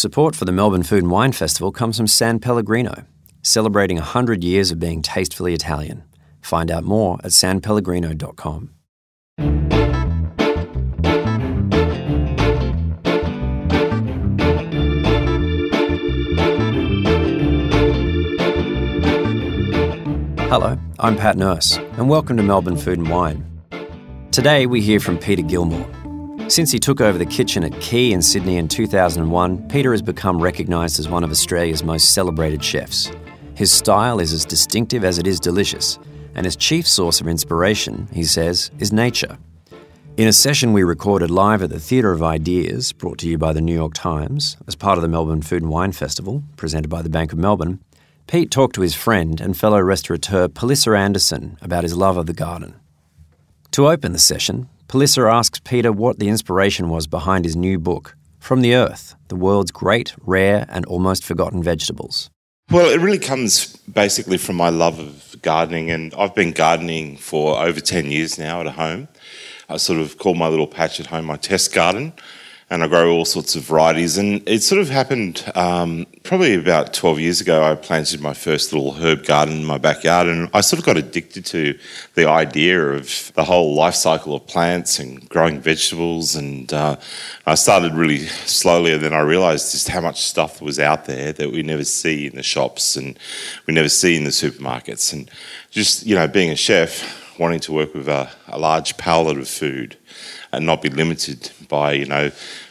Support for the Melbourne Food and Wine Festival comes from San Pellegrino, celebrating 100 years of being tastefully Italian. Find out more at sanpellegrino.com. Hello, I'm Pat Nurse, and welcome to Melbourne Food and Wine. Today we hear from Peter Gilmore. Since he took over the kitchen at Quay in Sydney in 2001, Peter has become recognised as one of Australia's most celebrated chefs. His style is as distinctive as it is delicious, and his chief source of inspiration, he says, is nature. In a session we recorded live at the Theatre of Ideas, brought to you by the New York Times, as part of the Melbourne Food and Wine Festival, presented by the Bank of Melbourne, Pete talked to his friend and fellow restaurateur Palisa Anderson about his love of the garden. To open the session, Palisa asks Peter what the inspiration was behind his new book, From the Earth The World's Great, Rare, and Almost Forgotten Vegetables. Well, it really comes basically from my love of gardening, and I've been gardening for over 10 years now at home. I sort of call my little patch at home my test garden and I grow all sorts of varieties. And it sort of happened um, probably about 12 years ago. I planted my first little herb garden in my backyard, and I sort of got addicted to the idea of the whole life cycle of plants and growing vegetables. And uh, I started really slowly, and then I realized just how much stuff was out there that we never see in the shops and we never see in the supermarkets. And just, you know, being a chef, wanting to work with a, a large palette of food and not be limited by you know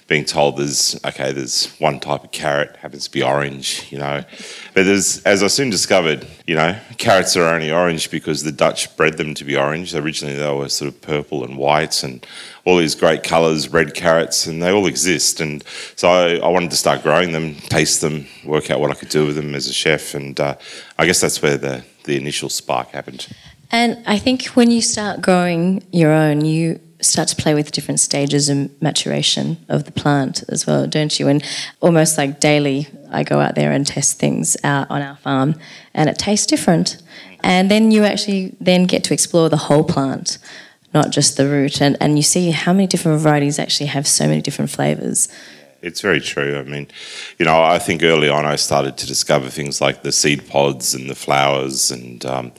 being told there's okay there's one type of carrot happens to be orange you know. But there's as i soon discovered you know carrots are only orange because the dutch bred them to be orange. Originally they were sort of purple and white and all these great colors red carrots and they all exist. And so i, I wanted to start growing them taste them work out what i could do with them as a chef. And uh, i guess that's where the the initial spark happened. And i think when you start growing your own you start to play with different stages and maturation of the plant as well, don't you? And almost like daily, I go out there and test things out on our farm, and it tastes different. And then you actually then get to explore the whole plant, not just the root, and, and you see how many different varieties actually have so many different flavors it's very true. I mean, you know, I think early on I started to discover things like the seed pods and the flowers and um,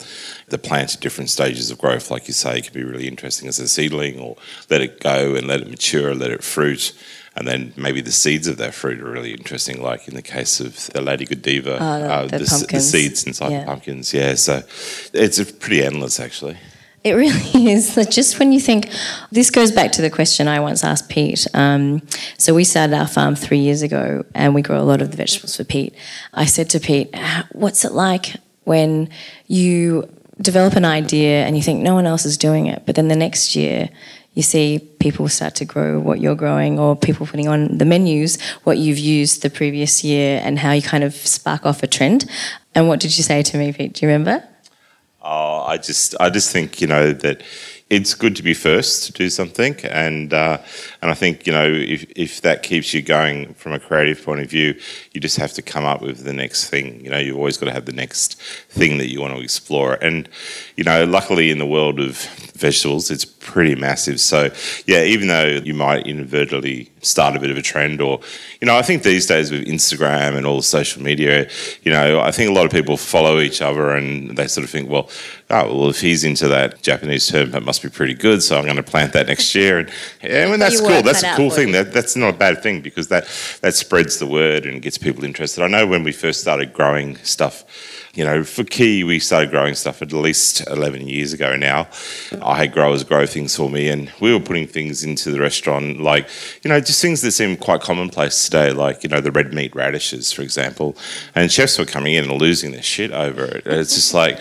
the plant at different stages of growth. Like you say, it can be really interesting as a seedling, or let it go and let it mature, let it fruit. And then maybe the seeds of that fruit are really interesting, like in the case of the Lady Godiva, oh, the, uh, the, the, the, seeds inside yeah. the pumpkins. Yeah, so it's pretty endless actually. It really is. Just when you think, this goes back to the question I once asked Pete. Um, so we started our farm three years ago, and we grow a lot of the vegetables for Pete. I said to Pete, "What's it like when you develop an idea and you think no one else is doing it, but then the next year you see people start to grow what you're growing, or people putting on the menus what you've used the previous year, and how you kind of spark off a trend." And what did you say to me, Pete? Do you remember? Oh, I just, I just think you know that it's good to be first to do something, and uh, and I think you know if if that keeps you going from a creative point of view, you just have to come up with the next thing. You know, you've always got to have the next thing that you want to explore, and you know, luckily in the world of vegetables, it's pretty massive. So yeah, even though you might inadvertently start a bit of a trend, or you know, I think these days with Instagram and all the social media, you know, I think a lot of people follow each other and they sort of think, well, oh, well, if he's into that Japanese term, that must be pretty good. So I'm going to plant that next year. And, yeah, I mean, that's cool. That's a cool thing. That, that's not a bad thing because that, that spreads the word and gets people interested. I know when we first started growing stuff, you know, for Quay, we started growing stuff at least 11 years ago now. I had growers grow things for me, and we were putting things into the restaurant, like, you know, just things that seem quite commonplace today, like, you know, the red meat radishes, for example. And chefs were coming in and losing their shit over it. It's just like,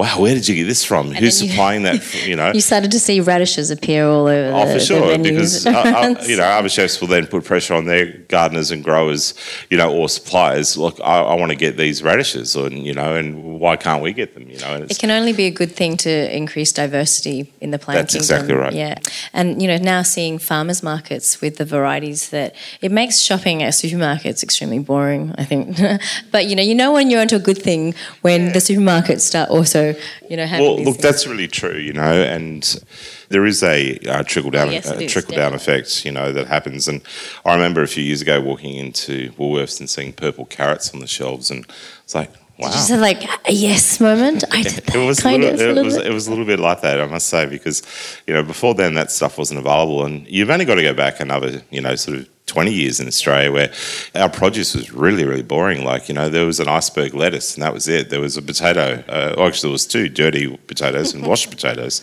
wow, where did you get this from? And Who's supplying you, that? You know, you started to see radishes appear all over. Oh, the, for sure, because uh, uh, you know other chefs will then put pressure on their gardeners and growers, you know, or suppliers. Look, I, I want to get these radishes, and you know, and why can't we get them? You know, it can only be a good thing to increase diversity in the plant. That's exactly right. Yeah, and you know, now seeing farmers markets with the varieties that it makes shopping at supermarkets extremely boring. I think, but you know, you know when you're onto a good thing when yeah. the supermarkets start also So you know, Well, look, that's really true, you know, and there is a uh, trickle down Oh, yes, is, trickle down effect, you know, that happens. And I remember a few years ago walking into Woolworths and seeing purple carrots on the shelves, and it's like, wow. just a, like a yes moment. I did that it was kind a little, of a it was bit. it was a little bit like that, I must say, because you know before then that stuff wasn't available, and you've only got to go back another you know sort of twenty years in Australia where our produce was really really boring. Like you know there was an iceberg lettuce and that was it. There was a potato. Uh, well, actually, there was two dirty potatoes and washed potatoes,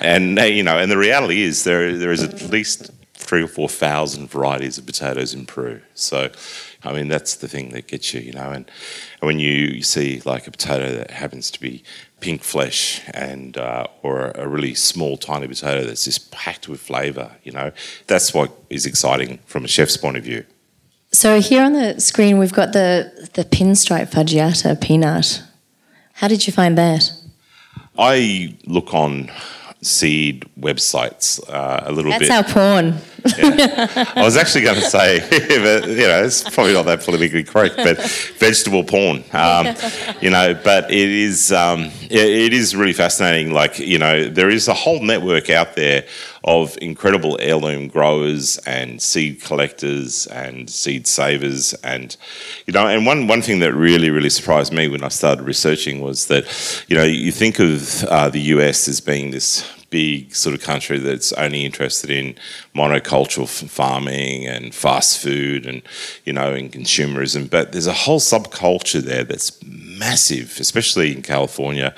and uh, you know, and the reality is there there is at least three or four thousand varieties of potatoes in Peru. So, I mean, that's the thing that gets you, you know. And, and when you see like a potato that happens to be pink flesh and uh, or a really small, tiny potato that's just packed with flavour, you know, that's what is exciting from a chef's point of view. So here on the screen, we've got the the pinstripe faggiata peanut. How did you find that? I look on seed websites uh, a little That's bit. That's our porn. I was actually going to say, but, you know, it's probably not that politically correct, but vegetable porn, um, you know. But it is, um, it, it is really fascinating. Like, you know, there is a whole network out there of incredible heirloom growers and seed collectors and seed savers, and you know, and one one thing that really really surprised me when I started researching was that, you know, you think of uh, the US as being this big sort of country that's only interested in monocultural farming and fast food and you know and consumerism but there's a whole subculture there that's massive especially in California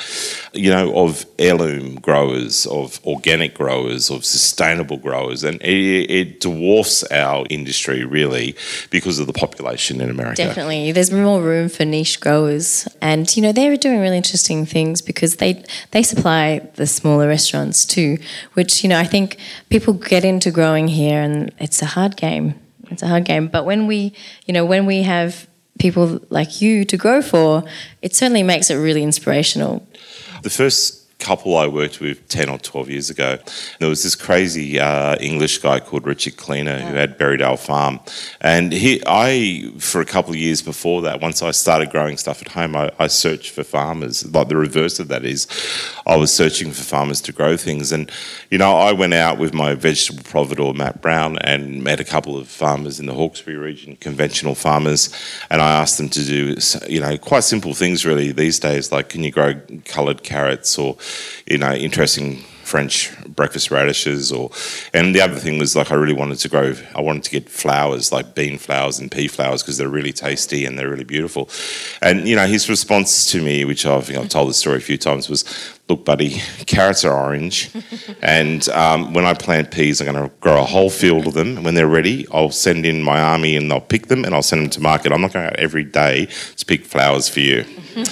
you know of heirloom growers of organic growers of sustainable growers and it, it dwarfs our industry really because of the population in America Definitely, there's more room for niche growers, and you know they're doing really interesting things because they they supply the smaller restaurants too. Which you know I think people get into growing here, and it's a hard game. It's a hard game, but when we you know when we have people like you to grow for, it certainly makes it really inspirational. The first couple I worked with 10 or 12 years ago, there was this crazy uh, English guy called Richard Cleaner who had Berrydale Farm. And he, I, for a couple of years before that, once I started growing stuff at home, I, I searched for farmers. Like the reverse of that is, I was searching for farmers to grow things. And, you know, I went out with my vegetable providor, Matt Brown, and met a couple of farmers in the Hawkesbury region, conventional farmers. And I asked them to do, you know, quite simple things really these days, like can you grow coloured carrots or, you know, interesting French breakfast radishes or and the other thing was like I really wanted to grow I wanted to get flowers like bean flowers and pea flowers because they're really tasty and they're really beautiful. And you know his response to me which I think I've told the story a few times was look buddy carrots are orange. And um, when I plant peas I'm going to grow a whole field of them. And when they're ready I'll send in my army and they'll pick them and I'll send them to market. I'm not going out every day to pick flowers for you.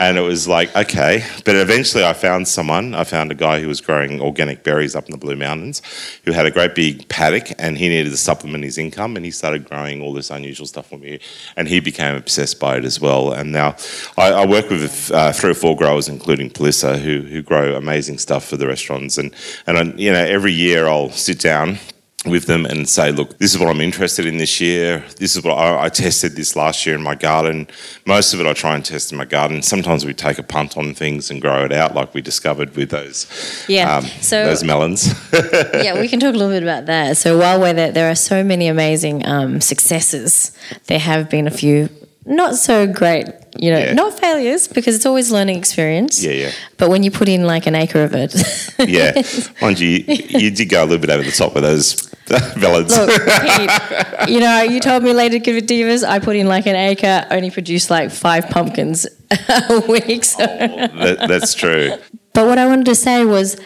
And it was like okay. But eventually i found someone. I found a guy who was growing organic berries up in the blue mountains who had a great big paddock and he needed to supplement his income and he started growing all this unusual stuff for me. And he became obsessed by it as well. And now i, I work with uh, three or four growers including Palisa who, who grow amazing stuff for the restaurants and, and I, you know every year i'll sit down with them and say, look, this is what I'm interested in this year. This is what I, I, tested this last year in my garden. Most of it I try and test in my garden. Sometimes we take a punt on things and grow it out, like we discovered with those, Yeah. um, so those melons. yeah, we can talk a little bit about that. So while we're there, there are so many amazing um, successes. There have been a few not so great, you know, Yeah. not failures because it's always learning experience. Yeah, yeah. But when you put in like an acre of it, yeah, mind you, you did go a little bit over the top with those melons. look, Pete, you know, you told me later give it divas. I put in like an acre, only produced like five pumpkins a week. So. Oh, that, that's true. But what I wanted to say was,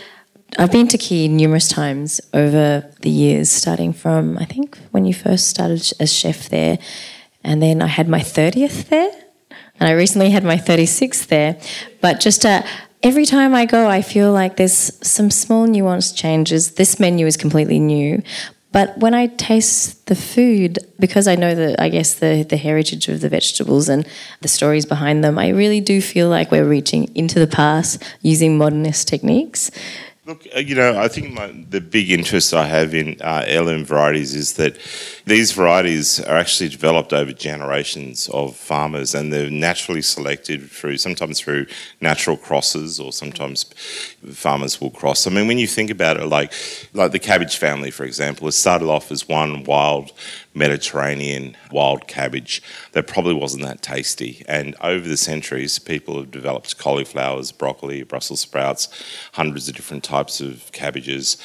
I've been to Quay numerous times over the years, starting from I think when you first started as chef there, and then I had my thirtieth there, and I recently had my thirty sixth there. But just uh, every time I go, I feel like there's some small nuanced changes. This menu is completely new. But when I taste the food, because I know the, I guess the, the heritage of the vegetables and the stories behind them, I really do feel like we're reaching into the past using modernist techniques. Look, uh, you know, I think my, the big interest I have in uh, heirloom varieties is that these varieties are actually developed over generations of farmers, and they're naturally selected through sometimes through natural crosses, or sometimes farmers will cross. I mean, when you think about it, like like the cabbage family, for example, it started off as one wild Mediterranean wild cabbage that probably wasn't that tasty. And over the centuries, people have developed cauliflowers, broccoli, Brussels sprouts, hundreds of different types of cabbages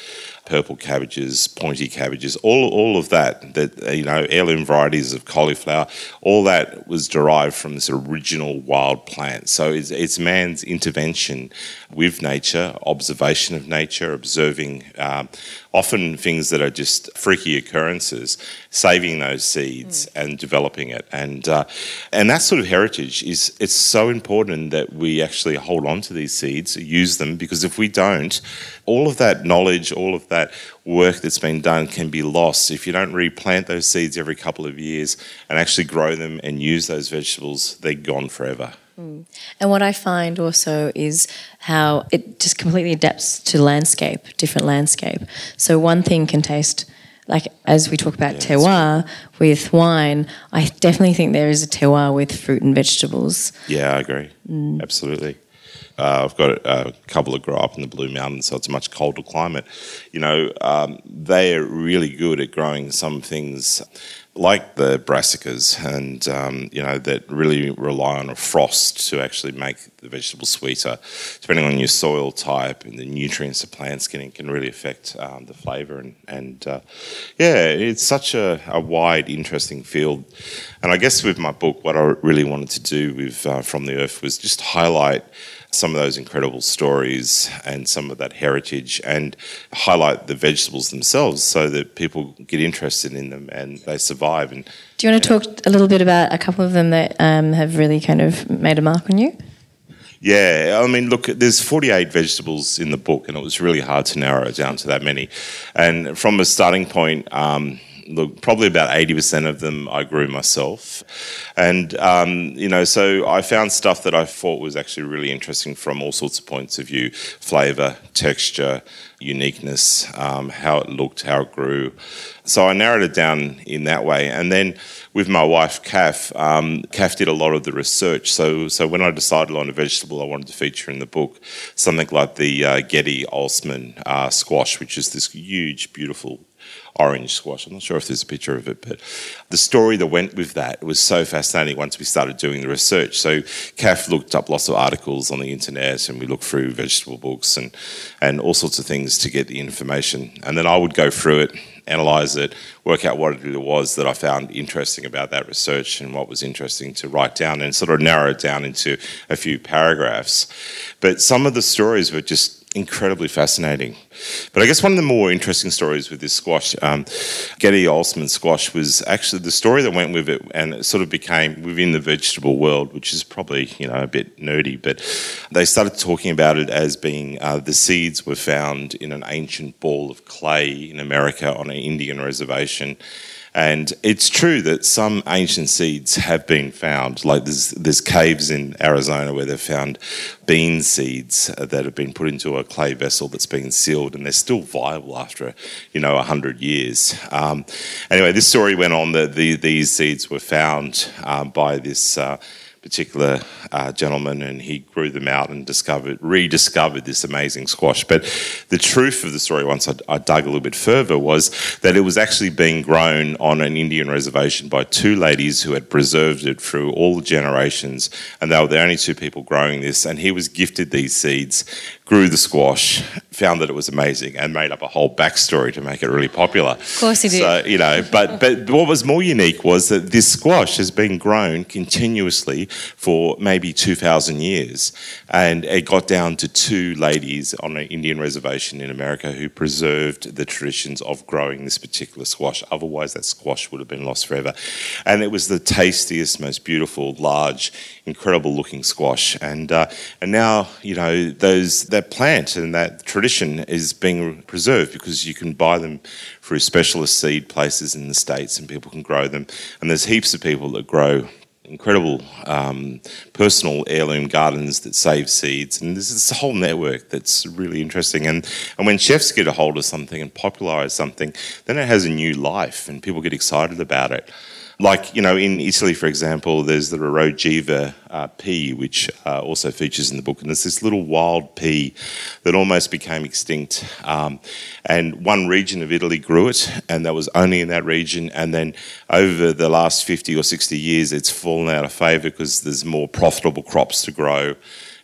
purple cabbages, pointy cabbages, all, all of that, that, you know, heirloom varieties of cauliflower, all that was derived from this original wild plant. So it's, it's man's intervention with nature, observation of nature, observing um, often things that are just freaky occurrences, saving those seeds mm. and developing it. And, uh, and that sort of heritage is, it's so important that we actually hold on to these seeds, use them, because if we don't, all of that knowledge, all of that work that's been done can be lost if you don't replant those seeds every couple of years and actually grow them and use those vegetables, they're gone forever. Mm. And what I find also is how it just completely adapts to landscape, different landscape. So one thing can taste like as we talk about yeah, terroir with wine, I definitely think there is a terroir with fruit and vegetables. Yeah, I agree. Mm. Absolutely. Uh, I've got a couple that grow up in the Blue Mountains, so it's a much colder climate. You know, um, they are really good at growing some things like the brassicas, and um, you know that really rely on a frost to actually make the vegetable sweeter. Depending on your soil type and the nutrients the plant's getting, can really affect um, the flavour. And, and uh, yeah, it's such a, a, wide, interesting field. And I guess with my book, what I really wanted to do with uh, From the Earth was just highlight some of those incredible stories and some of that heritage and highlight the vegetables themselves so that people get interested in them and they survive. And Do you want to talk a little bit about a couple of them that um, have really kind of made a mark on you? Yeah, I mean, look, there's 48 vegetables in the book, and it was really hard to narrow it down to that many. And from a starting point, um, look, probably about 80% of them I grew myself. And, um, you know, so I found stuff that I thought was actually really interesting from all sorts of points of view flavour, texture, uniqueness, um, how it looked, how it grew. So I narrowed it down in that way. And then with my wife, Kath, um, Kath did a lot of the research. So, so when I decided on a vegetable I wanted to feature in the book, something like the uh, Gete-Okosomin uh, squash, which is this huge, beautiful orange squash. I'm not sure if there's a picture of it, but the story that went with that was so fascinating once we started doing the research. So Kath looked up lots of articles on the internet and we looked through vegetable books and, and all sorts of things to get the information. And then I would go through it, analyze it, work out what it was that I found interesting about that research and what was interesting to write down and sort of narrow it down into a few paragraphs. But some of the stories were just incredibly fascinating. But I guess one of the more interesting stories with this squash, um, Gete-Okosomin squash, was actually the story that went with it, and it sort of became within the vegetable world, which is probably you know a bit nerdy, but they started talking about it as being uh, the seeds were found in an ancient ball of clay in America on an Indian reservation and it's true that some ancient seeds have been found. Like there's there's caves in Arizona where they've found bean seeds that have been put into a clay vessel that's been sealed, and they're still viable after you know hundred years. Um, anyway, this story went on that the, these seeds were found um, by this. Uh, particular uh, gentleman, and he grew them out and discovered, rediscovered this amazing squash. But the truth of the story, once I, I, dug a little bit further, was that it was actually being grown on an Indian reservation by two ladies who had preserved it through all the generations, and they were the only two people growing this. And he was gifted these seeds, grew the squash, found that it was amazing, and made up a whole backstory to make it really popular. Of course, he did. So you know, but but what was more unique was that this squash has been grown continuously for maybe 2,000 years. And it got down to two ladies on an Indian reservation in America who preserved the traditions of growing this particular squash. Otherwise, that squash would have been lost forever. And it was the tastiest, most beautiful, large, incredible looking squash. And, uh, and now, you know, those, that plant and that tradition is being preserved because you can buy them through specialist seed places in the States and people can grow them. And there's heaps of people that grow incredible um, personal heirloom gardens that save seeds, and there's this whole network that's really interesting. And and when chefs get a hold of something and popularize something, then it has a new life, and people get excited about it. Like, you know, in Italy, for example, there's the Roveja uh, pea, which uh, also features in the book. And it's this little wild pea that almost became extinct. Um, and one region of Italy grew it, and that was only in that region. And then over the last 50 or 60 years, it's fallen out of favour because there's more profitable crops to grow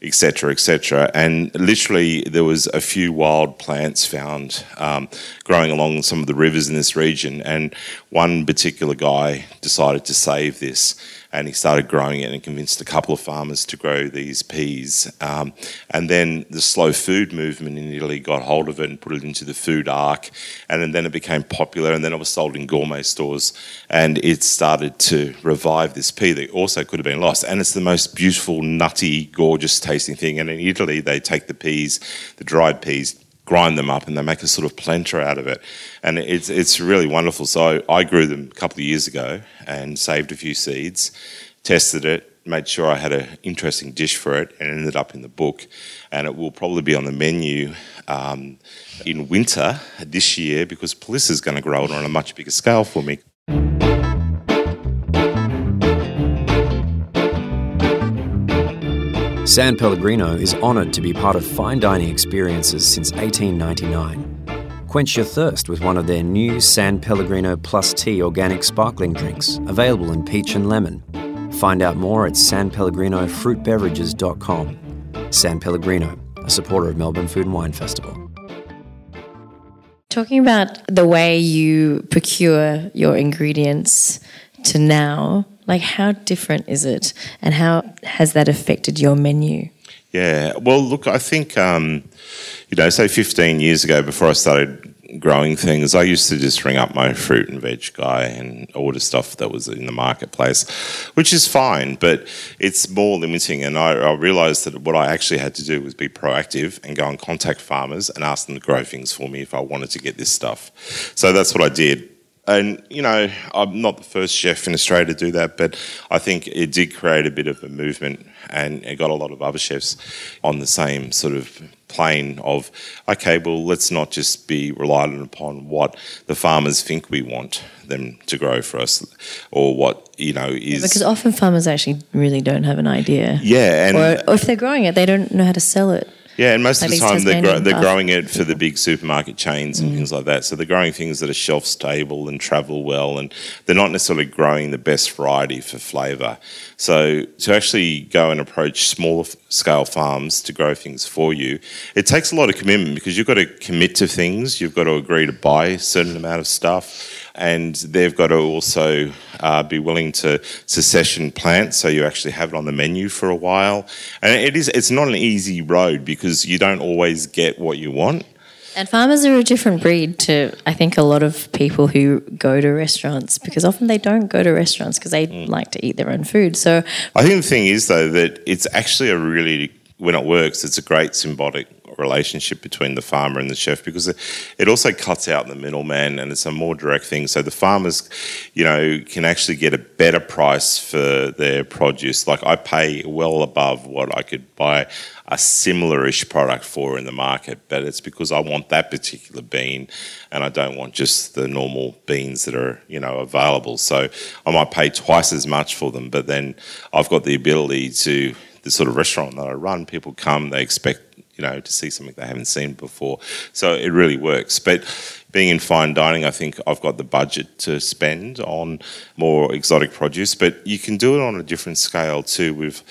etc., etc. And literally, there was a few wild plants found um, growing along some of the rivers in this region. And one particular guy decided to save this and he started growing it and convinced a couple of farmers to grow these peas. Um, and then the slow food movement in Italy got hold of it and put it into the food arc, and then it became popular, and then it was sold in gourmet stores, and it started to revive this pea that also could have been lost. And it's the most beautiful, nutty, gorgeous tasting thing. And in Italy, they take the peas, the dried peas, grind them up and they make a sort of polenta out of it. And it's, it's really wonderful. So I grew them a couple of years ago and saved a few seeds, tested it, made sure I had an interesting dish for it, and ended up in the book. And it will probably be on the menu um, in winter this year because Palisa is going to grow it on a much bigger scale for me. San Pellegrino is honoured to be part of fine dining experiences since 1899. Quench your thirst with one of their new San Pellegrino Plus Tea organic sparkling drinks, available in peach and lemon. Find out more at sanpellegrinofruitbeverages.com. San Pellegrino, a supporter of Melbourne Food and Wine Festival. Talking about the way you procure your ingredients to now, like, how different is it, and how has that affected your menu? Yeah, well, look, I think, um, you know, say 15 years ago, before I started growing things, I used to just ring up my fruit and veg guy and order stuff that was in the marketplace, which is fine, but it's more limiting. And I, I realized that what I actually had to do was be proactive and go and contact farmers and ask them to grow things for me if I wanted to get this stuff. So that's what I did. And, you know, I'm not the first chef in Australia to do that, but I think it did create a bit of a movement and it got a lot of other chefs on the same sort of plane of, okay, well, let's not just be reliant upon what the farmers think we want them to grow for us or what, you know, is. Because often farmers actually really don't have an idea. Yeah. And, or, or if they're growing it, they don't know how to sell it. Yeah, and most of the time they're, gro- they're growing it for the big supermarket chains and things like that. So they're growing things that are shelf stable and travel well, and they're not necessarily growing the best variety for flavour. So to actually go and approach smaller scale farms to grow things for you, it takes a lot of commitment because you've got to commit to things. You've got to agree to buy a certain amount of stuff, and they've got to also uh, be willing to succession plant, so you actually have it on the menu for a while. And it is it's not an easy road because you don't always get what you want. And farmers are a different breed to, I think, a lot of people who go to restaurants because often they don't go to restaurants because they like to eat their own food. So, I think the thing is though that it's actually a really when it works, it's a great symbiotic relationship between the farmer and the chef because it, also cuts out the middleman and it's a more direct thing. So the farmers, you know, can actually get a better price for their produce. Like I pay well above what I could buy a similar-ish product for in the market, but it's because I want that particular bean and I don't want just the normal beans that are, you know, available. So I might pay twice as much for them, but then I've got the ability to the sort of restaurant that I run, people come, they expect, you know, to see something they haven't seen before. So it really works. But being in fine dining, I think I've got the budget to spend on more exotic produce, but you can do it on a different scale too with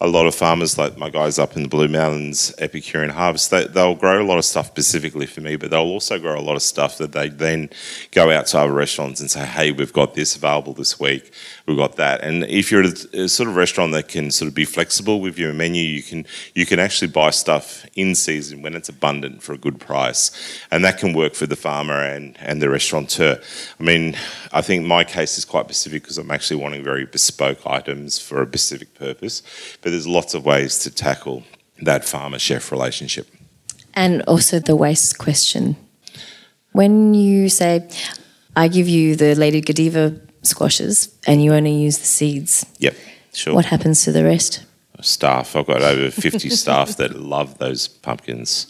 a lot of farmers, like my guys up in the Blue Mountains, Epicurean Harvest, they, they'll grow a lot of stuff specifically for me, but they'll also grow a lot of stuff that they then go out to other restaurants and say, hey, we've got this available this week, we've got that. And if you're a sort of restaurant that can sort of be flexible with your menu, you can you can actually buy stuff in season when it's abundant for a good price. And that can work for the farmer and, and the restaurateur. I mean, I think my case is quite specific because I'm actually wanting very bespoke items for a specific purpose. But there's lots of ways to tackle that farmer chef relationship. and also the waste question. When you say, I give you the Lady Godiva squashes and you only use the seeds, Yep. Sure. What happens to the rest? Staff. I've got over 50 staff that love those pumpkins.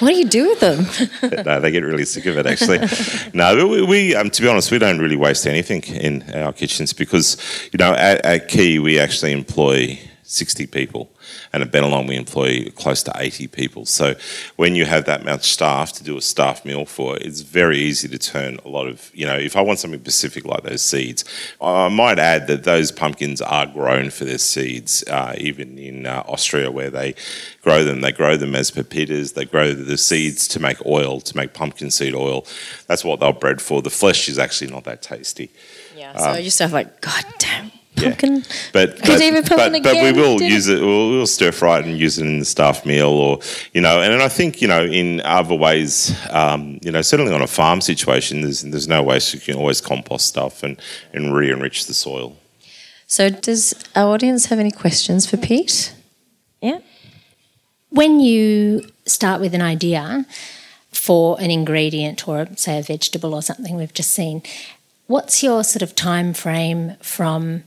What do you do with them? no, they get really sick of it, actually. no, but we, we um, to be honest, we don't really waste anything in our kitchens because, you know, at, at Quay, we actually employ 60 people and at Bennelong, we employ close to 80 people. So when you have that much staff to do a staff meal for, it's very easy to turn a lot of, you know, if I want something specific like those seeds, I might add that those pumpkins are grown for their seeds, uh, even in uh, Austria where they grow them. They grow them as pepitas, they grow the seeds to make oil, to make pumpkin seed oil. That's what they're bred for. The flesh is actually not that tasty. Yeah, so um, I used to have like, God damn pumpkin. Yeah. But but, but, but, we will use it. We'll, we'll, stir fry it and use it in the staff meal, or you know. And I think you know in other ways, um, you know, certainly on a farm situation, there's there's no waste. You can always compost stuff and and re-enrich the soil. So, does our audience have any questions for Pete? Yeah. When you start with an idea for an ingredient or say a vegetable or something we've just seen, what's your sort of time frame from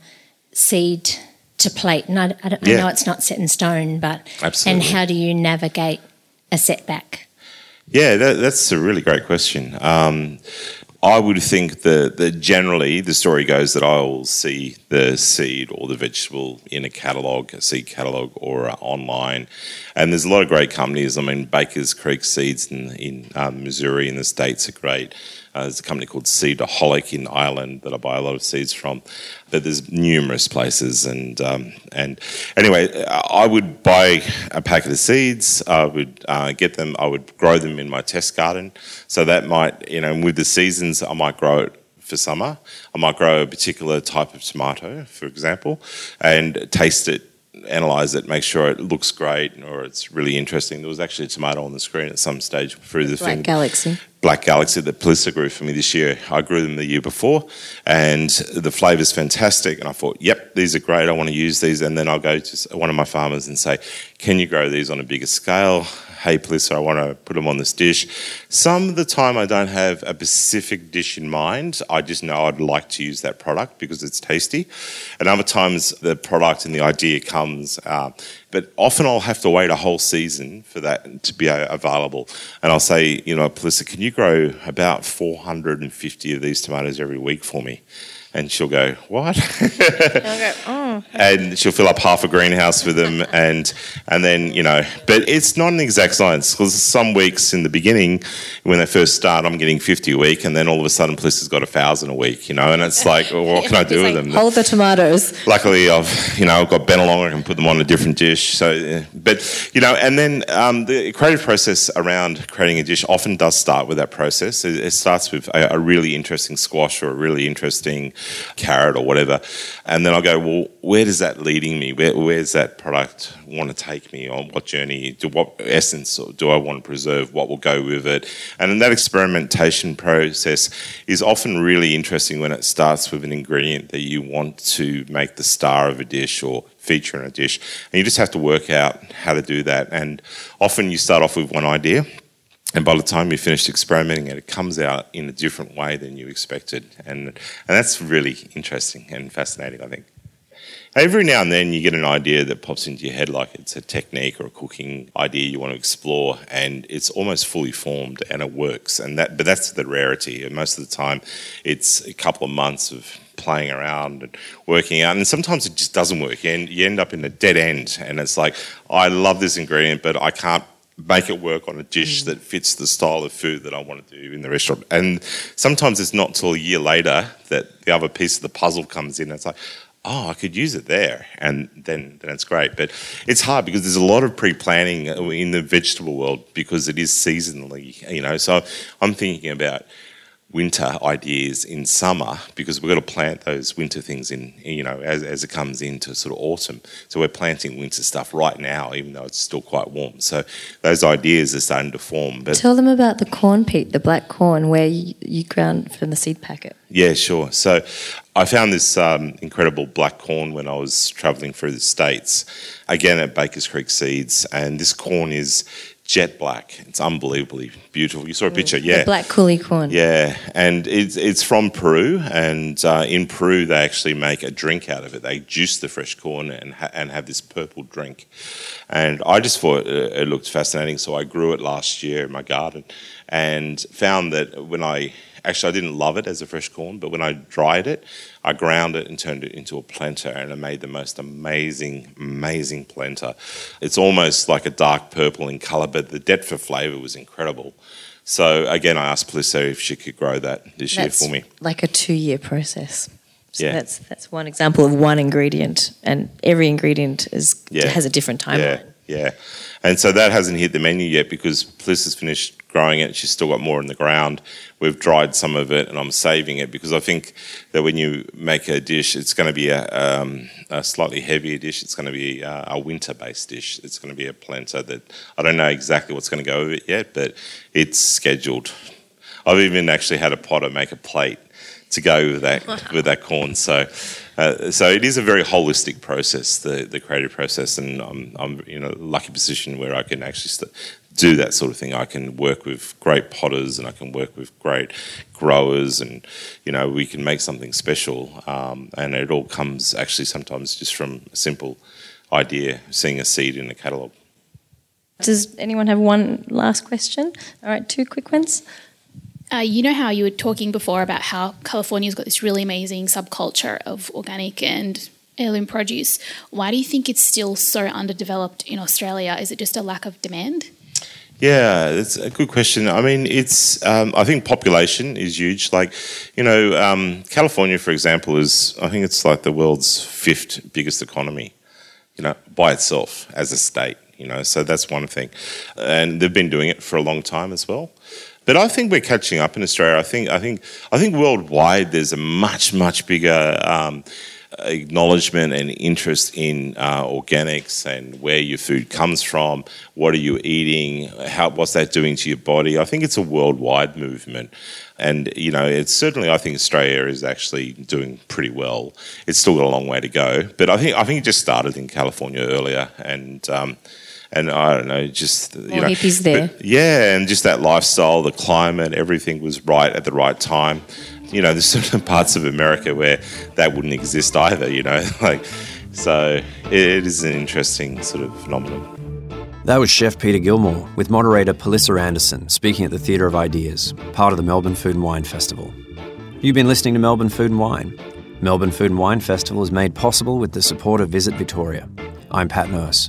seed to plate? And I, I, yeah. I know it's not set in stone, but Absolutely. and how do you navigate a setback? Yeah, that, that's a really great question. Um, I would think that, that generally the story goes that I will see the seed or the vegetable in a catalogue, a seed catalogue, or uh, online. And there's a lot of great companies. I mean, Baker's Creek Seeds in, in um, Missouri in the States are great. Uh, there's a company called Seedaholic in Ireland that I buy a lot of seeds from. But there's numerous places, and um, and anyway, I would buy a packet of seeds. I would uh, get them. I would grow them in my test garden. So that might, you know, with the seasons, I might grow it for summer. I might grow a particular type of tomato, for example, and taste it analyze it, make sure it looks great or it's really interesting. There was actually a tomato on the screen at some stage through the thing. Black Galaxy. Black Galaxy that Palisa grew for me this year. I grew them the year before, and the flavour's fantastic. And I thought, yep, these are great. I want to use these. And then I'll go to one of my farmers and say, can you grow these on a bigger scale? Hey, please, I want to put them on this dish. Some of the time, I don't have a specific dish in mind. I just know I'd like to use that product because it's tasty. And other times, the product and the idea comes. Uh, but often I'll have to wait a whole season for that to be available. And I'll say, you know, Palisa, can you grow about 450 of these tomatoes every week for me? And she'll go, What? go, oh. And she'll fill up half a greenhouse with them. And, and then, you know, but it's not an exact science because some weeks in the beginning, when they first start, I'm getting 50 a week. And then all of a sudden, Palisa's got a thousand a week, you know, and it's like, well, what can I do with like, them? Hold the tomatoes. Luckily, I've, you know, I've got Bennelong, I can put them on a different dish. So, but, you know, and then um, the creative process around creating a dish often does start with that process. It, it starts with a, a really interesting squash or a really interesting carrot or whatever. And then I go, well, where does that leading me? Where, where's that product want to take me on? What journey? Do what essence do I want to preserve? What will go with it? And that experimentation process is often really interesting when it starts with an ingredient that you want to make the star of a dish or feature in a dish. And you just have to work out how to do that. And often you start off with one idea and by the time you finished experimenting it, it comes out in a different way than you expected. And, and that's really interesting and fascinating, I think. Every now and then you get an idea that pops into your head, like it's a technique or a cooking idea you want to explore, and it's almost fully formed and it works. And that, but that's the rarity. And most of the time, it's a couple of months of playing around and working out, and sometimes it just doesn't work, and you end up in a dead end. And it's like, I love this ingredient, but I can't make it work on a dish mm. that fits the style of food that I want to do in the restaurant. And sometimes it's not till a year later that the other piece of the puzzle comes in. It's like, oh, I could use it there, and then then it's great. But it's hard because there's a lot of pre-planning in the vegetable world because it is seasonally, you know. So I'm thinking about winter ideas in summer because we've got to plant those winter things in, you know, as, as it comes into sort of autumn. So we're planting winter stuff right now, even though it's still quite warm. So those ideas are starting to form. But Tell them about the corn, Pete, the black corn where you, you ground from the seed packet. Yeah, sure. So I found this um, incredible black corn when I was travelling through the States, again at Baker's Creek Seeds. And this corn is jet black. It's unbelievably beautiful. You saw a picture, yeah. The black coulis corn. Yeah, and it's it's from Peru, and uh, in Peru they actually make a drink out of it. They juice the fresh corn and ha- and have this purple drink, and I just thought it looked fascinating. So I grew it last year in my garden, and found that when I actually I didn't love it as a fresh corn, but when I dried it, I ground it and turned it into a polenta, and I made the most amazing, amazing polenta. It's almost like a dark purple in color, but the depth of flavor was incredible. So again, I asked Palisa if she could grow that this That's year for me. like a two-year process. So Yeah. that's that's one example of one ingredient, and every ingredient is Yeah. has a different timeline. Yeah, yeah. And so that hasn't hit the menu yet because Palisa's finished growing it. She's still got more in the ground. We've dried some of it and I'm saving it because I think that when you make a dish, it's going to be a, um, a slightly heavier dish. It's going to be uh, a winter based dish. It's going to be a polenta that I don't know exactly what's going to go with it yet, but it's scheduled. I've even actually had a potter make a plate to go with that with that corn. So, uh, so it is a very holistic process, the the creative process, and I'm I'm in a lucky position where I can actually do that sort of thing. I can work with great potters, and I can work with great growers, and you know we can make something special. Um, and it all comes actually sometimes just from a simple idea, seeing a seed in a catalogue. Does anyone have one last question? All right, two quick ones. Uh, you know how you were talking before about how California's got this really amazing subculture of organic and heirloom produce. Why do you think it's still so underdeveloped in Australia? Is it just a lack of demand? Yeah, it's a good question. I mean, it's um, I think population is huge. Like, you know, um, California, for example, is I think it's like the world's fifth biggest economy. You know, by itself as a state. You know, so that's one thing, and they've been doing it for a long time as well. But I think we're catching up in Australia. I think I think I think worldwide there's a much much bigger. Um, acknowledgement and interest in uh, organics and where your food comes from, what are you eating, how what's that doing to your body. I think it's a worldwide movement, and you know, it's certainly I think Australia is actually doing pretty well. It's still got a long way to go, but I think I think it just started in California earlier, and. Um, and I don't know, just you More know, hippies there. but yeah, and just that lifestyle, the climate, everything was right at the right time. You know, there's certain parts of America where that wouldn't exist either. You know, like so it, it is an interesting sort of phenomenon. That was Chef Peter Gilmore with moderator Palisa Anderson speaking at the Theatre of Ideas, part of the Melbourne Food and Wine Festival. You've been listening to Melbourne Food and Wine. Melbourne Food and Wine Festival is made possible with the support of Visit Victoria. I'm Pat Nurse.